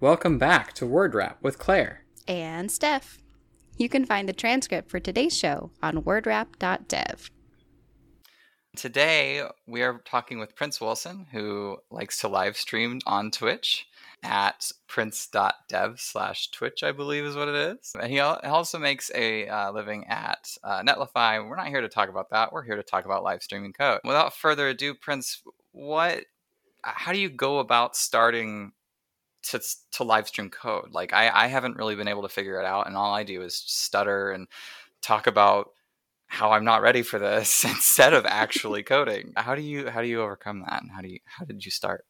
Welcome back to Word Wrap with Claire. And Steph. You can find the transcript for today's show on wordwrap.dev. Today, we are talking with Prince Wilson, who likes to live stream on Twitch at prince.dev slash twitch, I believe is what it is. And He also makes a uh, living at uh, Netlify. We're not here to talk about that. We're here to talk about live streaming code. Without further ado, Prince, what, how do you go about starting to to live stream code. Like I, I haven't really been able to figure it out, and all I do is stutter and talk about how I'm not ready for this instead of actually coding. How do you how do you overcome that? And how do you how did you start?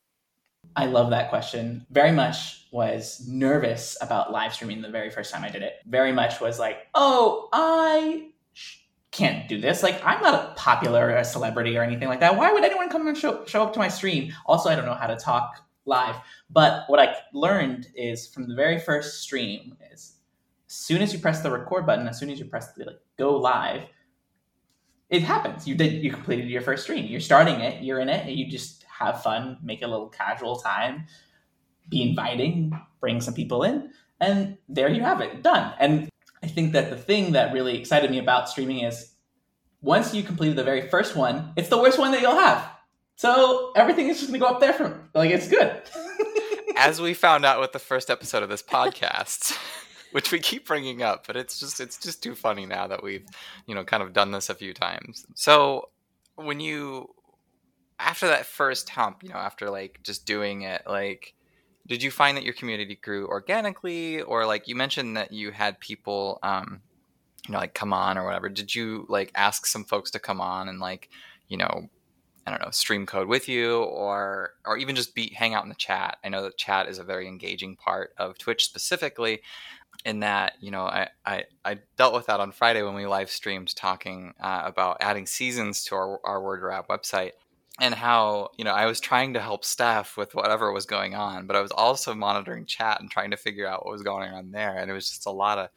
I love that question. Very much was nervous about live streaming the very first time I did it. Very much was like, oh, I can't do this. Like, I'm not a popular or a celebrity or anything like that. Why would anyone come and show, show up to my stream? Also, I don't know how to talk live. But what I learned is from the very first stream is as soon as you press the record button, as soon as you press the like, go live, it happens. You did you completed your first stream. You're starting it, you're in it, and you just have fun, make a little casual time, be inviting, bring some people in, and there you have it, done. And I think that the thing that really excited me about streaming is once you completed the very first one, it's the worst one that you'll have. So everything is just gonna go up there from like it's good. As we found out with the first episode of this podcast, which we keep bringing up, but it's just it's just too funny now that we've you know kind of done this a few times. So when you after that first hump, you know, after like just doing it, like did you find that your community grew organically or like you mentioned that you had people um you know like come on or whatever did you like ask some folks to come on and like you know I don't know, stream code with you or or even just be hang out in the chat. I know that chat is a very engaging part of Twitch specifically in that, you know, I, I, I dealt with that on Friday when we live streamed talking uh, about adding seasons to our, our word wrap website and how, you know, I was trying to help Steph with whatever was going on, but I was also monitoring chat and trying to figure out what was going on there. And it was just a lot of,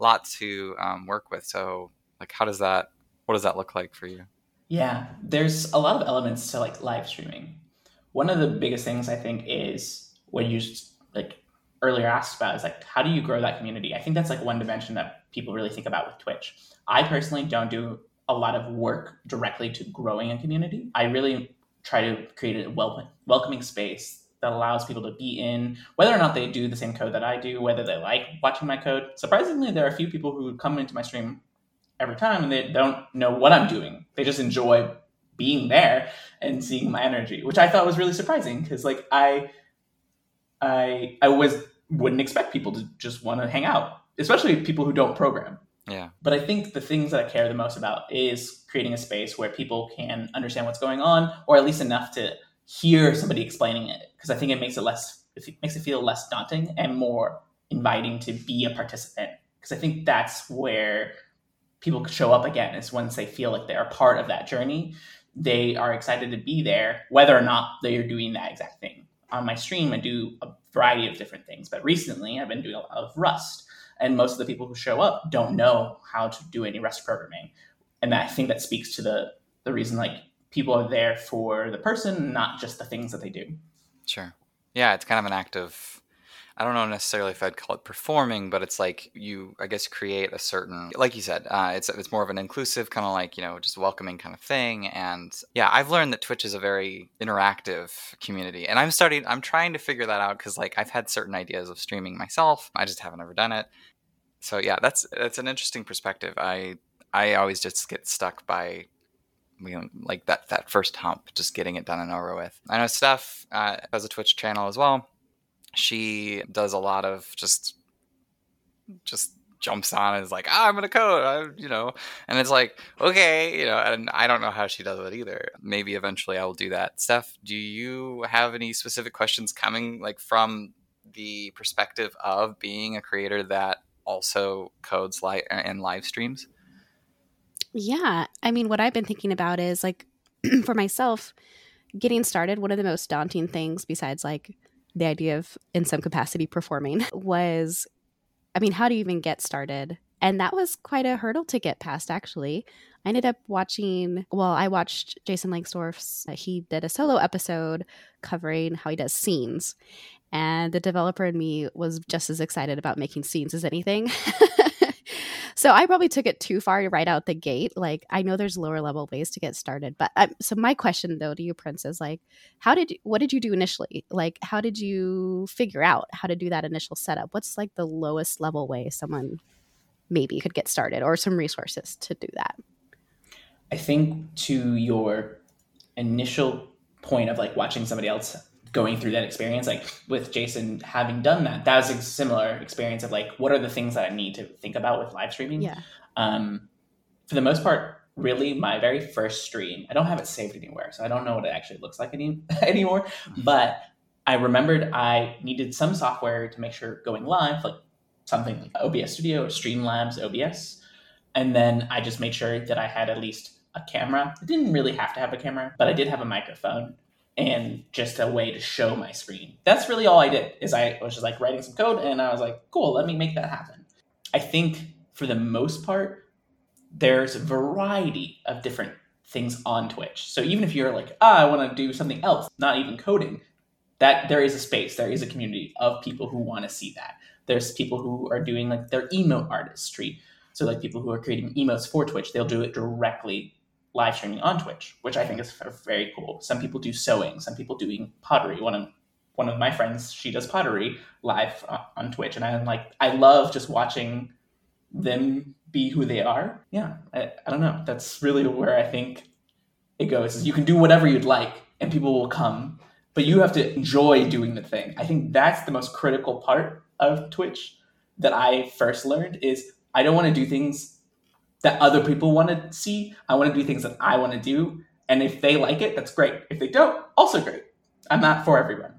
lot to um, work with. So like, how does that, what does that look like for you? Yeah, there's a lot of elements to like live streaming. One of the biggest things I think is what you just, like earlier asked about is like how do you grow that community? I think that's like one dimension that people really think about with Twitch. I personally don't do a lot of work directly to growing a community. I really try to create a wel- welcoming space that allows people to be in, whether or not they do the same code that I do, whether they like watching my code. Surprisingly, there are a few people who come into my stream every time and they don't know what I'm doing. They just enjoy being there and seeing my energy, which I thought was really surprising because like I I I was wouldn't expect people to just want to hang out, especially people who don't program. Yeah. But I think the things that I care the most about is creating a space where people can understand what's going on, or at least enough to hear somebody explaining it. Because I think it makes it less, it makes it feel less daunting and more inviting to be a participant. Because I think that's where people could show up again is once they feel like they're a part of that journey they are excited to be there whether or not they are doing that exact thing. On my stream i do a variety of different things but recently i've been doing a lot of rust and most of the people who show up don't know how to do any rust programming. And i think that speaks to the the reason like people are there for the person not just the things that they do. Sure. Yeah it's kind of an act of I don't know necessarily if I'd call it performing, but it's like you, I guess, create a certain, like you said, uh, it's it's more of an inclusive kind of like you know just welcoming kind of thing. And yeah, I've learned that Twitch is a very interactive community, and I'm starting, I'm trying to figure that out because like I've had certain ideas of streaming myself, I just haven't ever done it. So yeah, that's that's an interesting perspective. I I always just get stuck by know, like that that first hump, just getting it done and over with. I know Steph uh, has a Twitch channel as well she does a lot of just just jumps on and is like, ah, I'm gonna code, I, you know, and it's like, okay, you know, and I don't know how she does it either. Maybe eventually I will do that. Steph, do you have any specific questions coming like from the perspective of being a creator that also codes live and live streams? Yeah, I mean, what I've been thinking about is like for myself, getting started. One of the most daunting things, besides like the idea of in some capacity performing was I mean, how do you even get started? And that was quite a hurdle to get past, actually. I ended up watching, well, I watched Jason Lengstorf's, uh, he did a solo episode covering how he does scenes. and the developer in me was just as excited about making scenes as anything. so I probably took it too far right out the gate. Like I know there's lower level ways to get started, but um, so my question though to you, Prince, is like, how did you, what did you do initially? Like, how did you figure out how to do that initial setup? What's like the lowest level way someone maybe could get started, or some resources to do that? I think to your initial point of like watching somebody else going through that experience, like with Jason having done that, that was a similar experience of like, what are the things that I need to think about with live streaming? Yeah. Um, for the most part, really, my very first stream, I don't have it saved anywhere, so I don't know what it actually looks like any anymore. But I remembered I needed some software to make sure going live, like something like OBS Studio or Streamlabs OBS, and then I just made sure that I had at least a camera. I didn't really have to have a camera, but I did have a microphone and just a way to show my screen. That's really all I did. Is I was just like writing some code and I was like, cool, let me make that happen. I think for the most part, there's a variety of different things on Twitch. So even if you're like, ah, I want to do something else, not even coding, that there is a space, there is a community of people who want to see that. There's people who are doing like their emote artistry. So like people who are creating emotes for Twitch, they'll do it directly live streaming on Twitch, which I think is very cool. Some people do sewing, some people doing pottery. One of one of my friends, she does pottery live uh, on Twitch, and I'm like, I love just watching them be who they are. Yeah, I, I don't know. That's really where I think it goes. Is you can do whatever you'd like, and people will come, but you have to enjoy doing the thing. I think that's the most critical part of Twitch that I first learned is I don't want to do things that other people want to see. I want to do things that I want to do. And if they like it, that's great. If they don't, also great. I'm not for everyone.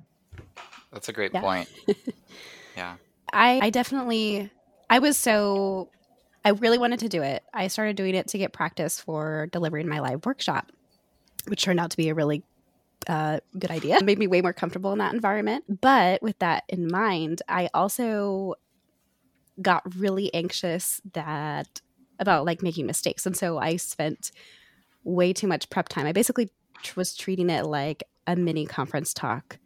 That's a great Yeah. point. yeah. I, I definitely, I was so, I really wanted to do it. I started doing it to get practice for delivering my live workshop, which turned out to be a really uh, good idea. It made me way more comfortable in that environment. But with that in mind, I also got really anxious that about like making mistakes. And so I spent way too much prep time. I basically tr- was treating it like a mini conference talk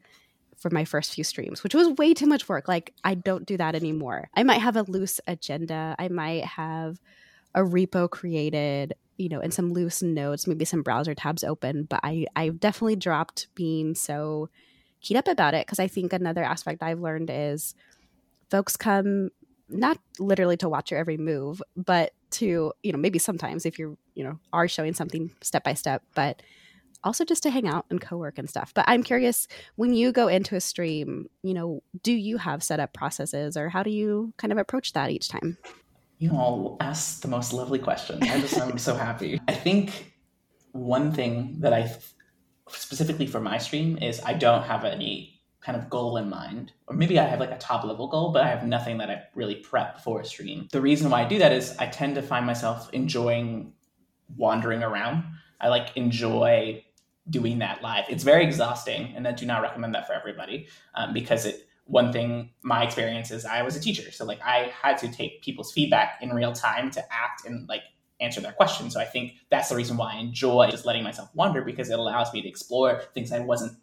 for my first few streams, which was way too much work. Like, I don't do that anymore. I might have a loose agenda. I might have a repo created, you know, and some loose notes, maybe some browser tabs open, but I, I've definitely dropped being so keyed up about it because I think another aspect I've learned is folks come not literally to watch your every move, but to, you know, maybe sometimes if you're, you know, are showing something step by step, but also just to hang out and co-work and stuff. But I'm curious when you go into a stream, you know, do you have setup processes or how do you kind of approach that each time? You all ask the most lovely questions. I just I'm so happy. I think one thing that I specifically for my stream is I don't have any kind of goal in mind. Or maybe I have like a top level goal, but I have nothing that I really prep for a stream. The reason why I do that is I tend to find myself enjoying wandering around. I like enjoy doing that live. It's very exhausting, and I do not recommend that for everybody um, because it. One thing, my experience is I was a teacher, so like I had to take people's feedback in real time to act and like answer their questions. So I think that's the reason why I enjoy just letting myself wander because it allows me to explore things I wasn't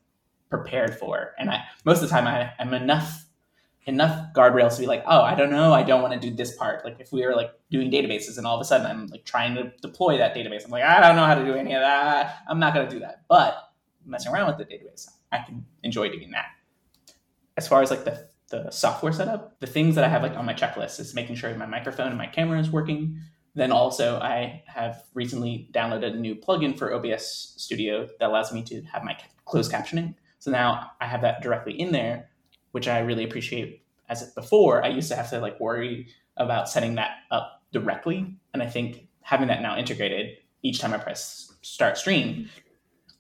prepared for. And I most of the time I, I'm enough enough guardrails to be like, oh, I don't know, I don't want to do this part. Like if we were like doing databases and all of a sudden I'm like trying to deploy that database, I'm like, I don't know how to do any of that. I'm not going to do that. But messing around with the database, I can enjoy doing that. As far as like the the software setup, the things that I have like on my checklist is making sure my microphone and my camera is working. Then also I have recently downloaded a new plugin for OBS Studio that allows me to have my closed captioning. So now I have that directly in there, which I really appreciate. As before, I used to have to like worry about setting that up directly, and I think having that now integrated each time I press start stream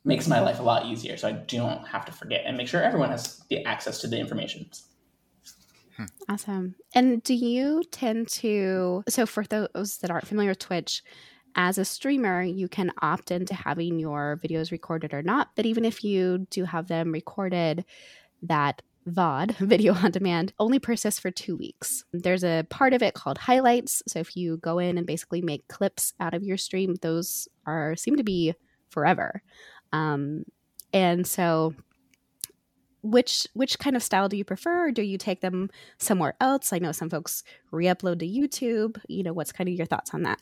makes my life a lot easier. So I don't have to forget and make sure everyone has the access to the information. Hmm. Awesome. And do you tend to, so for those that aren't familiar with Twitch, as a streamer, you can opt into having your videos recorded or not. But even if you do have them recorded, that VOD, video on demand, only persists for two weeks. There's a part of it called highlights. So if you go in and basically make clips out of your stream, those are seem to be forever. Um, and so which which kind of style do you prefer or do you take them somewhere else i know some folks re-upload to youtube you know what's kind of your thoughts on that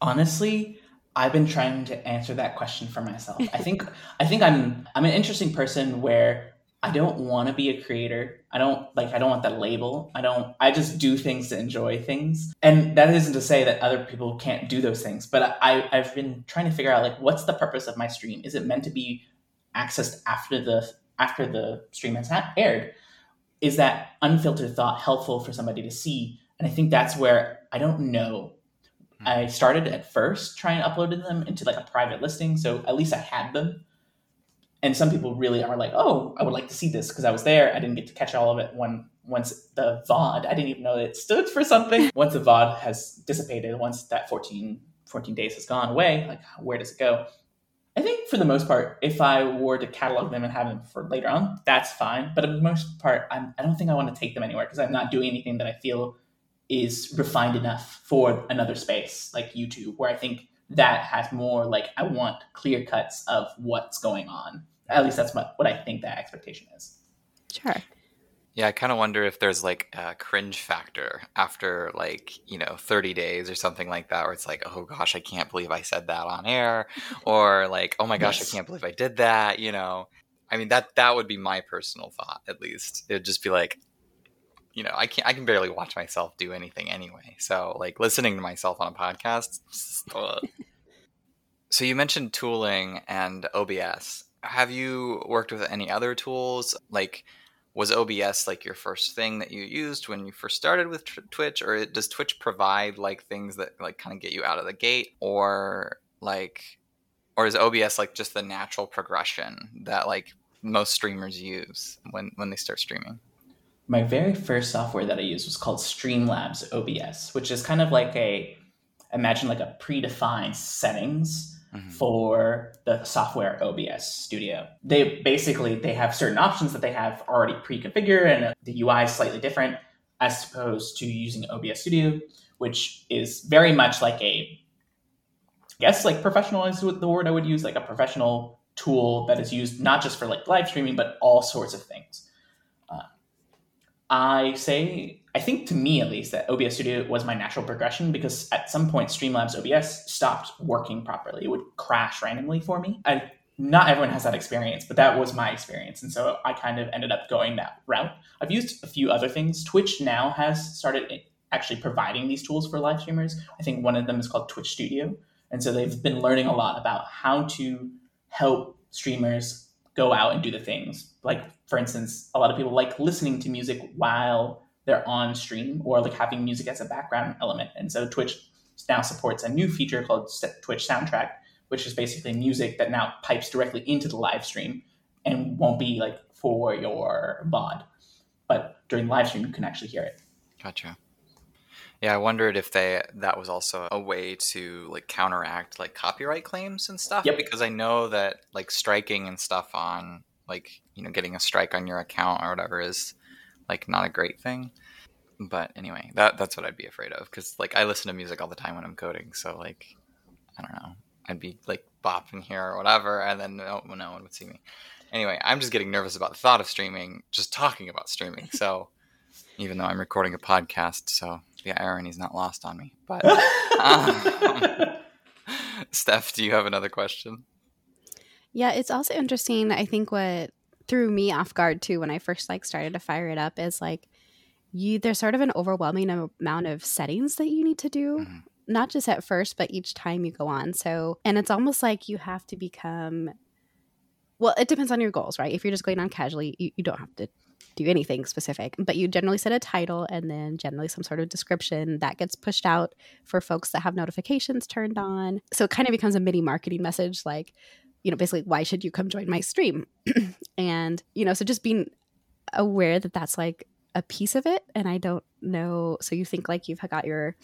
honestly i've been trying to answer that question for myself. I think i think i'm i'm an interesting person where i don't want to be a creator. I don't like i don't want that label. I don't i just do things to enjoy things. And that isn't to say that other people can't do those things but i i've been trying to figure out like what's the purpose of my stream? Is it meant to be accessed after the after the stream has aired? Is that unfiltered thought helpful for somebody to see? And i think that's where i don't know hmm. i started at first trying to upload them into like a private listing so at least i had them. And some people really are like oh i would like to see this because i was there. I didn't get to catch all of it when once the vod i didn't even know it stood for something. Once the vod has dissipated once that 14 14 days has gone away like where does it go? I think for the most part, if I were to catalog them and have them for later on, that's fine. But for the most part, I'm, I do not think I want to take them anywhere because I'm not doing anything that I feel is refined enough for another space like YouTube, where I think that has more like I want clear cuts of what's going on. At least that's what, what I think that expectation is. Sure. Yeah, I kind of wonder if there's like a cringe factor after like, you know, 30 days or something like that, where it's like, oh gosh, I can't believe I said that on air. Or like, oh my gosh, yes. I can't believe I did that, you know. I mean that that would be my personal thought at least. It'd just be like, you know, I can I can barely watch myself do anything anyway. So like listening to myself on a podcast. so you mentioned tooling and OBS. Have you worked with any other tools like was OBS like your first thing that you used when you first started with Twitch, or does Twitch provide like things that like kind of get you out of the gate, or like, or is OBS like just the natural progression that like most streamers use when when they start streaming? My very first software that I used was called Streamlabs OBS, which is kind of like a imagine like a predefined settings mm-hmm. for the software OBS Studio. They basically they have certain options that they have already pre-configured, and the UI is slightly different as opposed to using OBS Studio, which is very much like a I guess like professional is the word I would use, like a professional tool that is used not just for like live streaming, but all sorts of things. I say I think to me at least that OBS Studio was my natural progression because at some point Streamlabs OBS stopped working properly. It would crash randomly for me. I not everyone has that experience, but that was my experience. And so I kind of ended up going that route. I've used a few other things. Twitch now has started actually providing these tools for live streamers. I think one of them is called Twitch Studio. And so they've been learning a lot about how to help streamers go out and do the things. Like, for instance, a lot of people like listening to music while they're on stream or like having music as a background element. And so Twitch now supports a new feature called Twitch Soundtrack, which is basically music that now pipes directly into the live stream and won't be like for your VOD. But during live stream, you can actually hear it. Gotcha. Yeah, I wondered if they that was also a way to like counteract like copyright claims and stuff. Yep. Because I know that like striking and stuff on like you know getting a strike on your account or whatever is like not a great thing. But anyway, that that's what I'd be afraid of because like I listen to music all the time when I'm coding, so like I don't know, I'd be like bopping here or whatever, and then no, no one would see me. Anyway, I'm just getting nervous about the thought of streaming, just talking about streaming. So even though I'm recording a podcast, so the irony is not lost on me. But um, Steph, do you have another question? Yeah, it's also interesting. I think what threw me off guard too when I first like started to fire it up is like you there's sort of an overwhelming amount of settings that you need to do. Mm-hmm. Not just at first, but each time you go on. So, and it's almost like you have to become well, it depends on your goals, right? If you're just going on casually, you, you don't have to do anything specific, but you generally set a title and then generally some sort of description that gets pushed out for folks that have notifications turned on. So it kind of becomes a mini marketing message like, you know, basically, why should you come join my stream? and, you know, so just being aware that that's like a piece of it. And I don't know. So you think like you've got your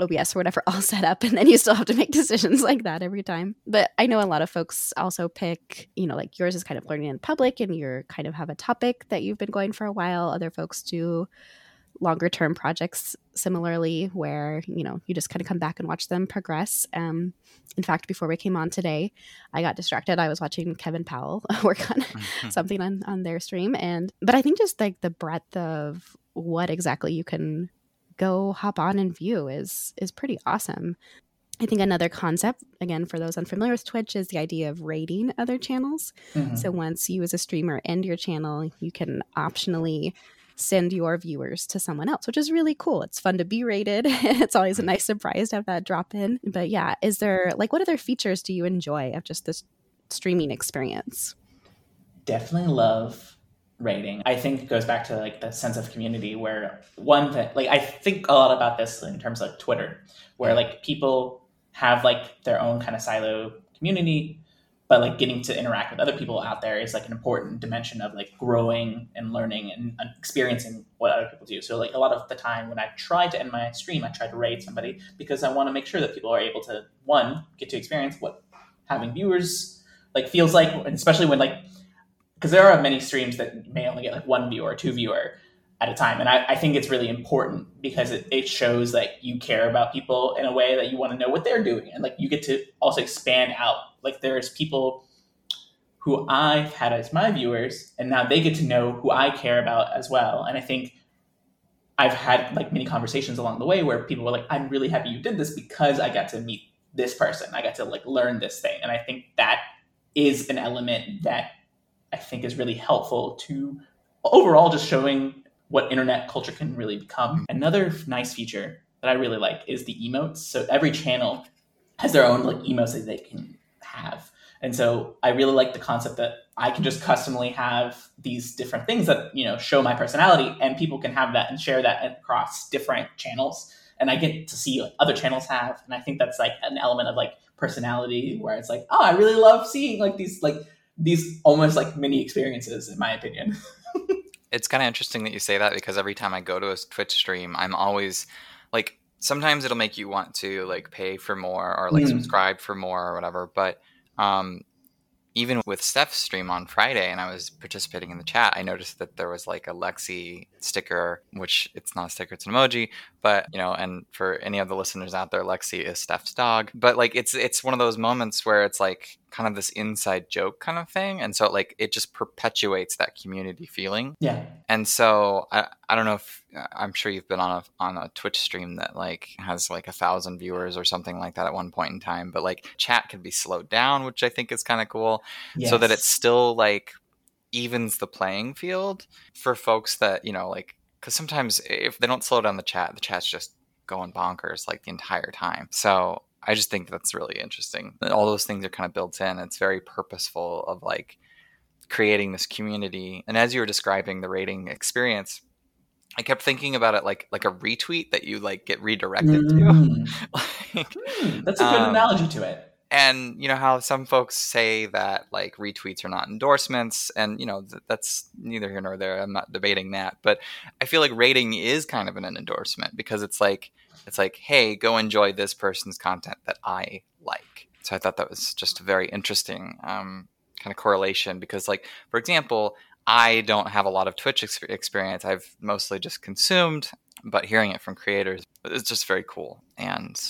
OBS or whatever all set up, and then you still have to make decisions like that every time. But I know a lot of folks also pick, you know, like yours is kind of learning in public and you're kind of have a topic that you've been going for a while. Other folks do longer term projects similarly where you know you just kind of come back and watch them progress um, in fact before we came on today i got distracted i was watching kevin powell work on Mhm. something on, on their stream and but i think just like the breadth of what exactly you can go hop on and view is is pretty awesome i think another concept again for those unfamiliar with twitch is the idea of raiding other channels Mhm. so once you as a streamer end your channel, you can optionally send your viewers to someone else, which is really cool. It's fun to be raided. it's always a nice surprise to have that drop in. But yeah, is there like what other features do you enjoy of just this streaming experience? definitely love raiding. I think it goes back to like the sense of community where one thing like I think a lot about this in terms of like Twitter, where like people have like their own kind of silo community, but like getting to interact with other people out there is like an important dimension of like growing and learning and, experiencing what other people do. So like a lot of the time when I try to end my stream, I try to raid somebody because I want to make sure that people are able to one get to experience what having viewers like feels like, especially when like because there are many streams that may only get like one viewer or two viewer at a time and i, I think it's really important because it, it shows that you care about people in a way that you want to know what they're doing and like you get to also expand out like there's people who i've had as my viewers and now they get to know who i care about as well and i think i've had like many conversations along the way where people were like i'm really happy you did this because i got to meet this person. I got to like learn this thing and i think that is an element that I think is really helpful to overall just showing what internet culture can really become. Mm-hmm. Another nice feature that I really like is the emotes. So every channel has their own like emotes that they can have. And so I really like the concept that I can just customly have these different things that, you know, show my personality and people can have that and share that across different channels. And I get to see what other channels have. And I think that's like an element of like personality where it's like, oh, I really love seeing like these like these almost like mini experiences in my opinion it's kind of interesting that you say that because every time I go to a Twitch stream, I'm always like, sometimes it'll make you want to like pay for more or like Mm. subscribe for more or whatever. But um, even with Steph's stream on Friday, and I was participating in the chat, I noticed that there was like a Lexi sticker, which it's not a sticker, it's an emoji. But you know, and for any of the listeners out there, Lexi is Steph's dog. But like, it's it's one of those moments where it's like kind of this inside joke kind of thing, and so like it just perpetuates that community feeling yeah and so I, I don't know if uh, I'm sure you've been on a on a Twitch stream that like has like a thousand viewers or something like that at one point in time, but like chat can be slowed down, which I think is kind of cool, so that it's still like evens the playing field for folks that you know like because sometimes if they don't slow down the chat, the chat's just going bonkers like the entire time. So I just think that's really interesting. All those things are kind of built in. It's very purposeful of like creating this community. And as you were describing the raiding experience, I kept thinking about it like like a retweet that you like get redirected Mm. to. like, Hmm, that's a good Um, analogy to it and you know how some folks say that like retweets are not endorsements and you know th- that's neither here nor there. I'm not debating that. But i feel like raiding is kind of an endorsement because it's like it's like hey go enjoy this person's content that i like. So i thought that was just a very interesting um, kind of correlation because like for example i don't have a lot of twitch ex- experience. I've mostly just consumed but hearing it from creators is just very cool and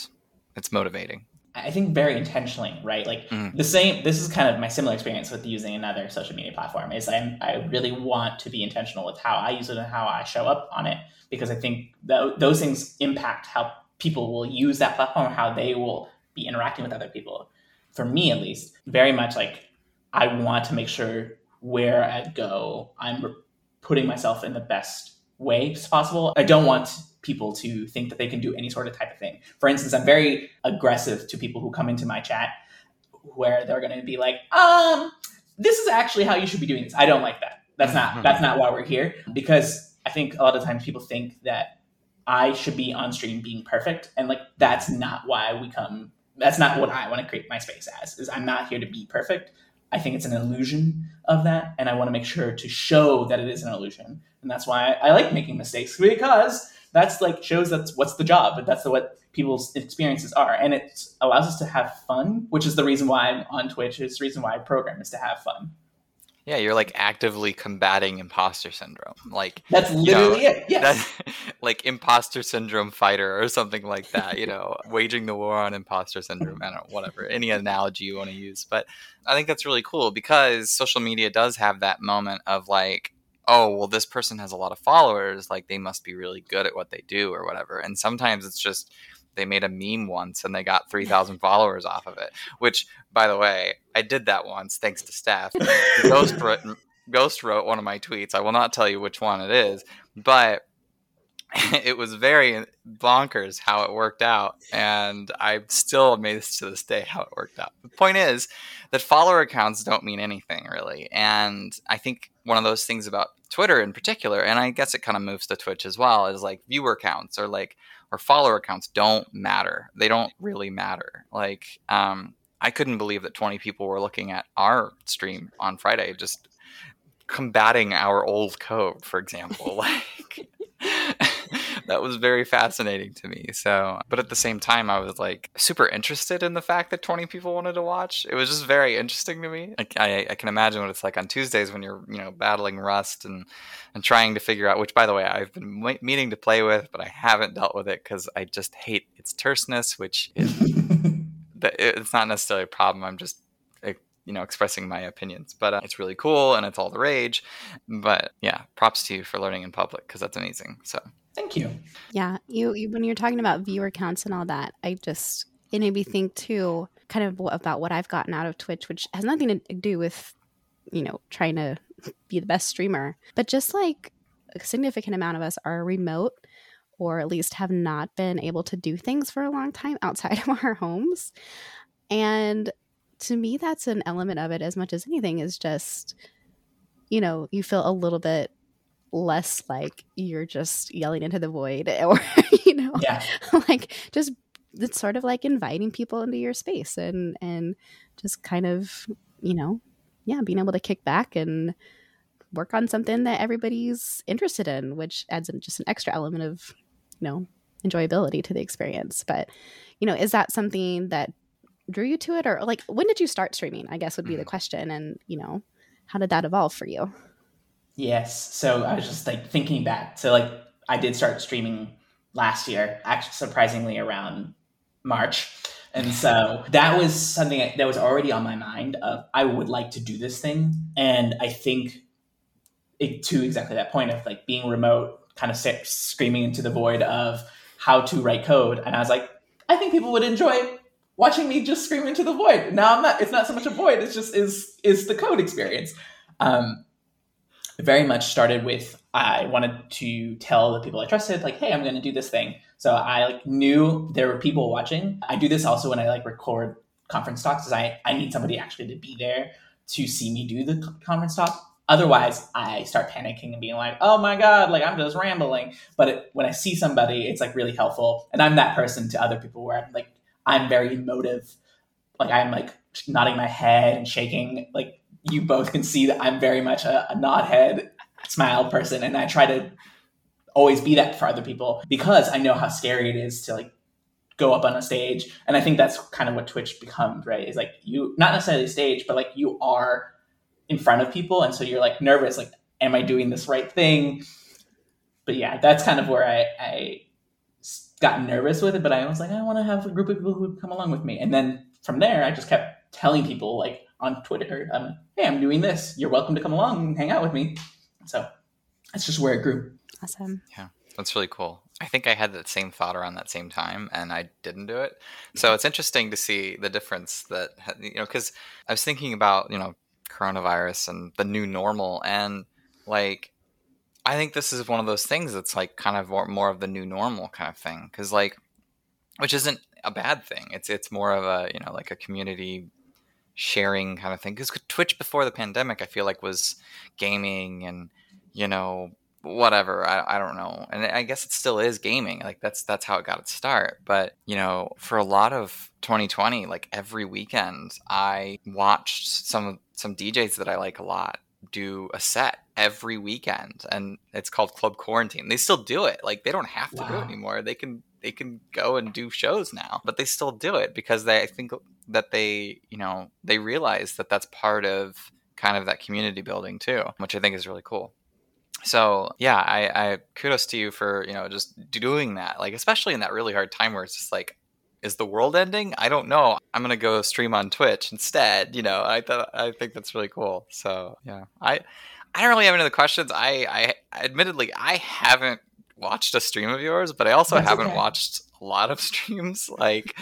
it's motivating I think very intentionally, right? Like Mm. the same. This is kind of my similar experience with using another social media platform. Is I I really want to be intentional with how I use it and how I show up on it because I think tho- those things impact how people will use that platform, how they will be interacting with other people. For me, at least, very much like I want to make sure where I go, I'm putting myself in the best way as possible. I don't want people to think that they can do any sort of type of thing. For instance, I'm very aggressive to people who come into my chat where they're going to be like, um, this is actually how you should be doing this. I don't like that. That's not that's not why we're here because I think a lot of times people think that I should be on stream being perfect and like that's not why we come that's not what I want to create my space as. Is I'm not here to be perfect. I think it's an illusion of that and I want to make sure to show that it is an illusion. And that's why I, I like making mistakes because that's like shows that's what's the job, but that's what people's experiences are. And it allows us to have fun, which is the reason why I'm on Twitch. It's the reason why I program is to have fun. Yeah, you're like actively combating imposter syndrome. Like That's know, literally it. Yes. that, like imposter syndrome fighter or something like that, you know, waging the war on imposter syndrome. I don't know, whatever, any analogy you want to use. But I think that's really cool because social media does have that moment of like, oh, well, this person has a lot of followers. Like they must be really good at what they do or whatever. And sometimes it's just, they made a meme once and they got 3,000 followers off of it, which, by the way, I did that once thanks to Steph. Ghost wrote, Ghost wrote one of my tweets. I will not tell you which one it is, but it was very bonkers how it worked out. And I'm still amazed to this day how it worked out. The point is that follower accounts don't mean anything really. And I think one of those things about Twitter in particular, and I guess it kind of moves to Twitch as well, is like viewer counts or like or follower accounts don't matter. They don't really matter. Like, um, I couldn't believe that 20 people were looking at our stream on Friday, just combating our old code, for example. like, that was very fascinating to me. So, but at the same time, I was like super interested in the fact that 20 people wanted to watch. It was just very interesting to me. I, I, I can imagine what it's like on Tuesdays when you're, you know, battling Rust and and trying to figure out. Which, by the way, I've been meaning to play with, but I haven't dealt with it because I just hate its terseness, which is it's not necessarily a problem. I'm just you know expressing my opinions but uh, it's really cool and it's all the rage. But yeah props to you for learning in public because that's amazing so. Thank you. Yeah you, you when you're talking about viewer counts and all that i just it made me think too kind of about what i've gotten out of twitch which has nothing to do with you know trying to be the best streamer but just like a significant amount of us are remote or at least have not been able to do things for a long time outside of our homes. And to me that's an element of it as much as anything is just you know you feel a little bit less like you're just yelling into the void or you know yeah. like just it's sort of like inviting people into your space and and just kind of you know yeah being able to kick back and work on something that everybody's interested in which adds in just an extra element of you know enjoyability to the experience but you know is that something that drew you to it? Or like when did you start streaming i guess would be the mm. question and you know how did that evolve for you? Yes. So i was just like thinking back so like i did start streaming last year actually surprisingly around march. And so that was something that was already on my mind of i would like to do this thing. And i think it, to exactly that point of like being remote kind of screaming into the void of how to write code. And i was like i think people would enjoy watching me just scream into the void. Now I'm not. It's not so much a void. It's just is is the code experience. Um, very much started with I wanted to tell the people I trusted, like, hey, I'm going to do this thing. So I like knew there were people watching. I do this also when I like record conference talks, is I I need somebody actually to be there to see me do the conference talk. Otherwise, I start panicking and being like, "Oh my god, like I'm just rambling." But it, when I see somebody, it's like really helpful, and I'm that person to other people where I'm like I'm very emotive. Like I'm like nodding my head and shaking. Like you both can see that I'm very much a, a nod head, smile person, and I try to always be that for other people because I know how scary it is to like go up on a stage. And I think that's kind of what Twitch becomes, right? Is like you not necessarily stage, but like you are in front of people, and so you're like nervous, like, am I doing this right thing? But yeah, that's kind of where I, I got nervous with it, but I was like, I want to have a group of people who come along with me. And then from there, I just kept telling people like on Twitter, um, hey, I'm doing this. You're welcome to come along and hang out with me. So that's just where it grew. Awesome. Yeah, that's really cool. I think I had that same thought around that same time and I didn't do it. So it's interesting to see the difference that, you know, because I was thinking about, you know, coronavirus and the new normal and like I think this is one of those things that's like kind of more, more of the new normal kind of thing because like, which isn't a bad thing. It's it's more of a you know like a community sharing kind of thing because Twitch before the pandemic I feel like was gaming and you know whatever I, I don't know and i guess it still is gaming like that's that's how it got its start but you know for a lot of 2020 like every weekend i watched some some djs that i like a lot do a set every weekend and it's called club quarantine they still do it like they don't have to wow. do it anymore they can they can go and do shows now but they still do it because they I think that they you know they realize that that's part of kind of that community building too which i think is really cool so yeah, I, I kudos to you for you know just doing that. Like especially in that really hard time where it's just like, is the world ending? I don't know. I'm gonna go stream on Twitch instead. You know, I thought I think that's really cool. So yeah, I I don't really have any other questions. I I admittedly I haven't watched a stream of yours, but I also that's haven't okay. watched a lot of streams. Like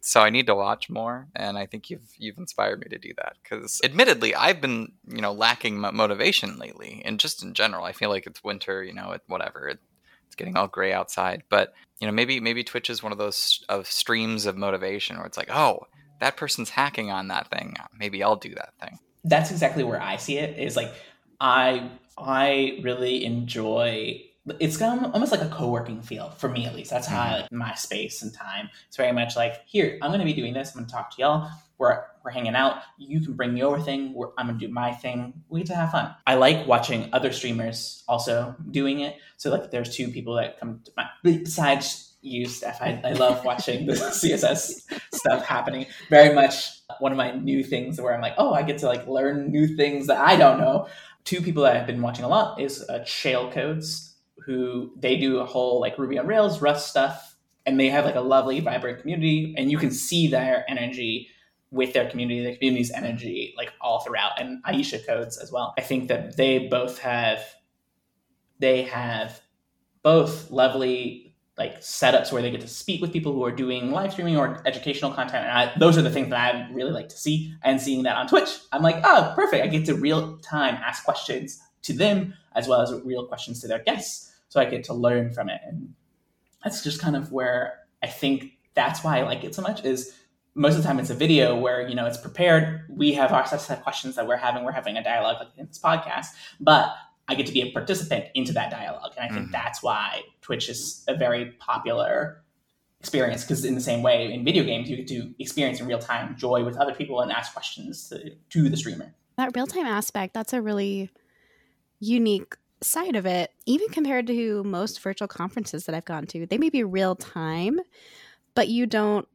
so I need to watch more, and I think you've you've inspired me to do that. Because admittedly, I've been you know lacking motivation lately, and just in general, I feel like it's winter. You know, it, whatever. It, it's getting all gray outside, but you know, maybe maybe Twitch is one of those of streams of motivation where it's like, oh, that person's hacking on that thing. Maybe I'll do that thing. That's exactly where I see it. Is like I I really enjoy it's kind of almost like a co-working feel for me at least. That's how i mm-hmm. like my space and time. It's very much like here i'm going to be doing this. I'm going to talk to y'all. We're, we're hanging out. You can bring your thing. I'm going to do my thing. We get to have fun. I like watching other streamers also doing it. So like there's two people that come to my besides you steph i, I love watching the css stuff happening. Very much one of my new things where i'm like oh i get to like learn new things that i don't know two people that i've been watching a lot is uh, shale codes who they do a whole like Ruby on Rails, Rust stuff, and they have like a lovely, vibrant community, and you can see their energy with their community, the community's energy like all throughout, and Aisha codes as well. I think that they both have they have both lovely like setups where they get to speak with people who are doing live streaming or educational content. And I, those are the things that I really like to see. And seeing that on Twitch, I'm like, oh, perfect. I get to real time ask questions to them as well as real questions to their guests so I get to learn from it. And that's just kind of where I think that's why I like it so much is most of the time it's a video where you know it's prepared we have our set of questions that we're having we're having a dialogue like in this podcast but i get to be a participant into that dialogue and i think mm-hmm. that's why twitch is a very popular experience because in the same way in video games you get to experience in real time joy with other people and ask questions to, to the streamer that real time aspect that's a really unique side of it, even compared to most virtual conferences that I've gone to, they may be real time, but you don't,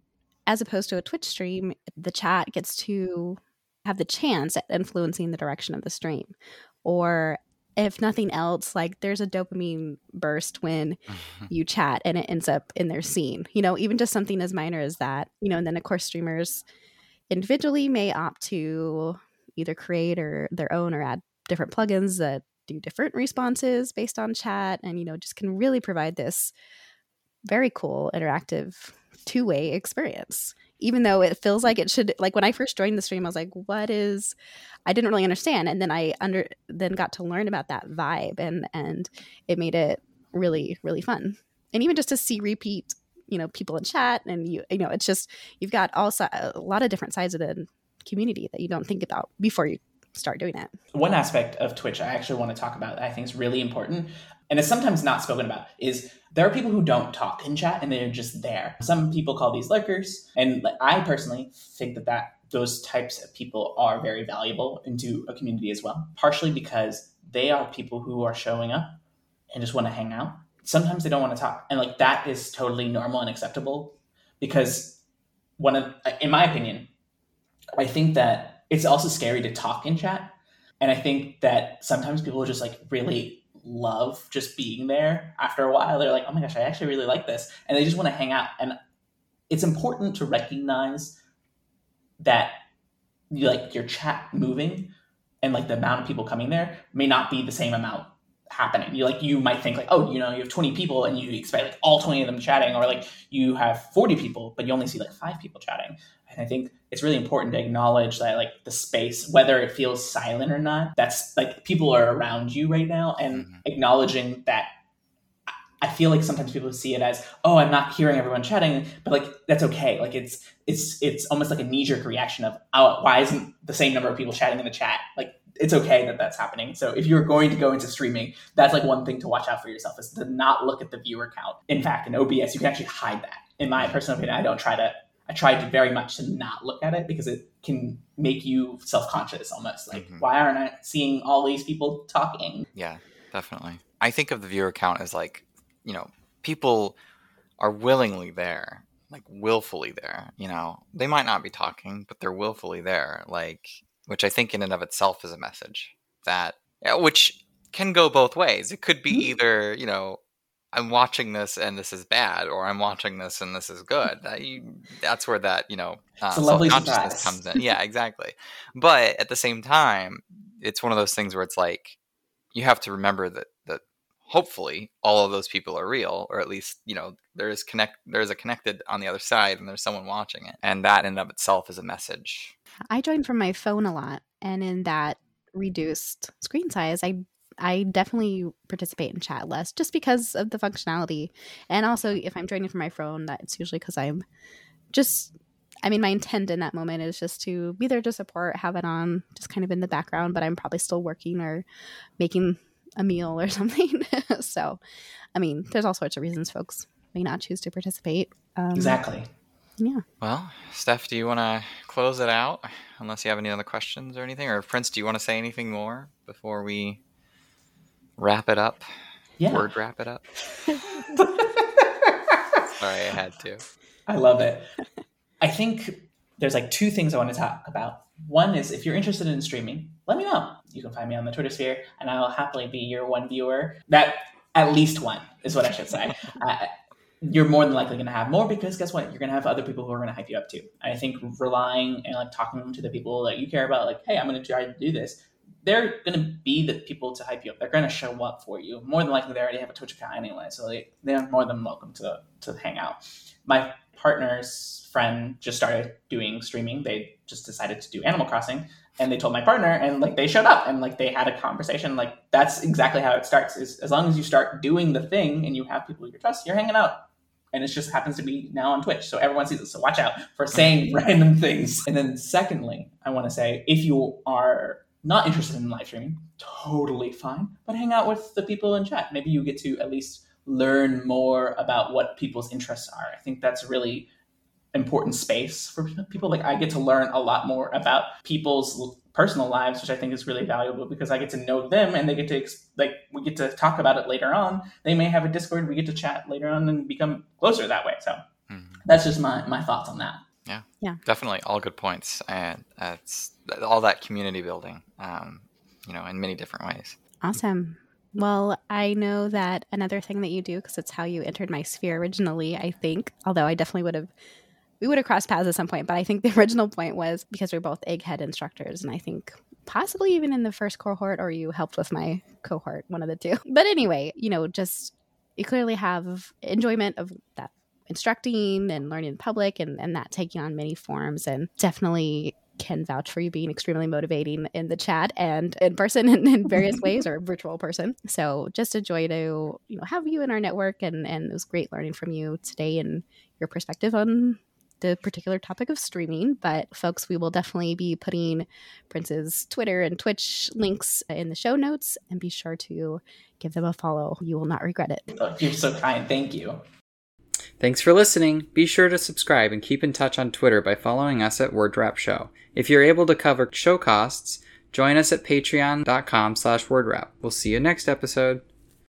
as opposed to a Twitch stream, the chat gets to have the chance at influencing the direction of the stream. Or if nothing else, like there's a dopamine burst when you chat and it ends up in their scene. You know, even just something as minor as that, you know, and then of course streamers individually may opt to either create or their own or add different plugins that do different responses based on chat and you know just can really provide this very cool interactive two-way experience even though it feels mm. like it should like when i first joined the stream i was like what is i didn't really understand and then i under then got to learn about that vibe and and it made it really really fun and even just to see repeat you know people in chat and you you know it's just you've got also a lot of different sides of the community that you don't think about before you start doing it. One aspect of Twitch I actually want to talk about that I think is really important and it's sometimes not spoken about is there are people who don't talk in chat and they're just there. Some people call these lurkers and I personally think that that those types of people are very valuable into a community as well, partially because they are people who are showing up and just want to hang out. Sometimes they don't want to talk. And like that is totally normal and acceptable because one of uh, in my opinion, I think that it's also scary to talk in chat. And I think that sometimes people are just like really love just being there after a while. They're like, oh my gosh, I actually really like this. And they just want to hang out. And it's important to recognize that like your chat moving and like the amount of people coming there may not be the same amount happening. You like you might think like, oh, you know, you have 20 people and you expect like all 20 of them chatting, or like you have 40 people, but you only see like five people chatting. And I think it's really important to acknowledge that like the space, whether it feels silent or not, that's like people are around you right now and mm-hmm. acknowledging that I feel like sometimes people see it as, oh, I'm not hearing everyone chatting, but like that's okay. Like it's it's it's almost like a knee jerk reaction of, oh, why isn't the same number of people chatting in the chat? Like it's okay that that's happening. So if you're going to go into streaming, that's like one thing to watch out for yourself is to not look at the viewer count. In fact, in OBS, you can actually hide that. In my personal opinion, I don't try to I tried to very much to not look at it because it can make you self conscious almost. Like, mm-hmm. why aren't I seeing all these people talking? Yeah, definitely. I think of the viewer count as like, you know, people are willingly there, like willfully there. You know, they might not be talking, but they're willfully there. Like, which I think in and of itself is a message that, which can go both ways. It could be Mhm. either, you know, I'm watching this and this is bad, or I'm watching this and this is good. That you, that's where that you know uh, It's a lovely self-consciousness comes in. Yeah, exactly. But at the same time, it's one of those things where it's like you have to remember that that hopefully all of those people are real, or at least you know there is connect there is a connected on the other side, and there's someone watching it, and that in and of itself is a message. I join from my phone a lot, and in that reduced screen size, I I definitely participate in chat less just because of the functionality, and also if I'm joining from my phone, that's usually because I'm just. I mean, my intent in that moment is just to be there to support, have it on, just kind of in the background, but I'm probably still working or making a meal or something. so, I mean, there's all sorts of reasons folks may not choose to participate. Um, Exactly. Yeah. Well, Steph, do you want to close it out? Unless you have any other questions or anything, or Prince, do you want to say anything more before we wrap it up? Yeah. Word wrap it up. Sorry, I had to. I love it. I think there's like two things I want to talk about. One is if you're interested in streaming, let me know. You can find me on the Twitter sphere, and I'll happily be your one viewer. That at least one is what I should say. uh, you're more than likely going to have more because guess what? You're going to have other people who are going to hype you up too. I think relying and like talking to the people that you care about, like, hey, I'm going to try to do this. They're to be the people to hype you up. They're to show up for you. More than likely, they already have a Twitch account anyway, so they, they're more than welcome to to hang out. My partner's friend just started doing streaming. They just decided to do Animal Crossing, and they told my partner, and like they showed up, and like they had a conversation. Like that's exactly how it starts. Is as long as you start doing the thing and you have people you trust, you're hanging out. And it just happens to be now on Twitch, so everyone sees it. So watch out for saying random things. And then, secondly, I want to say if you are not interested in live streaming, totally fine. But hang out with the people in chat. Maybe you get to at least learn more about what people's interests are. I think that's really important space for people. Like I get to learn a lot more about people's personal lives, which I think is really valuable because I get to know them and they get to like we get to talk about it later on. They may have a Discord, we get to chat later on and become closer that way. So Mhm. that's just my my thoughts on that. Definitely, all good points, and it's all that community building, um, you know, in many different ways. Awesome. Well, I know that another thing that you do, because it's how you entered my sphere originally, I think, although I definitely would have, we would have crossed paths at some point, but I think the original point was because we're both egghead instructors. And I think possibly even in the first cohort, or you helped with my cohort, one of the two. But anyway, you know, just you clearly have enjoyment of that instructing and learning in public and, and that taking on many forms and definitely can vouch for you being extremely motivating in the chat and in person and in various ways or virtual person. So just a joy to you know have you in our network and and it was great learning from you today and your perspective on the particular topic of streaming. But folks, we will definitely be putting Prince's Twitter and Twitch links in the show notes and be sure to give them a follow. You will not regret it. Oh, you're so kind. Thank you. Thanks for listening. Be sure to subscribe and keep in touch on Twitter by following us at WordWrap Show. If you're able to cover show costs, join us at patreon.com slash WordWrap. We'll see you next episode.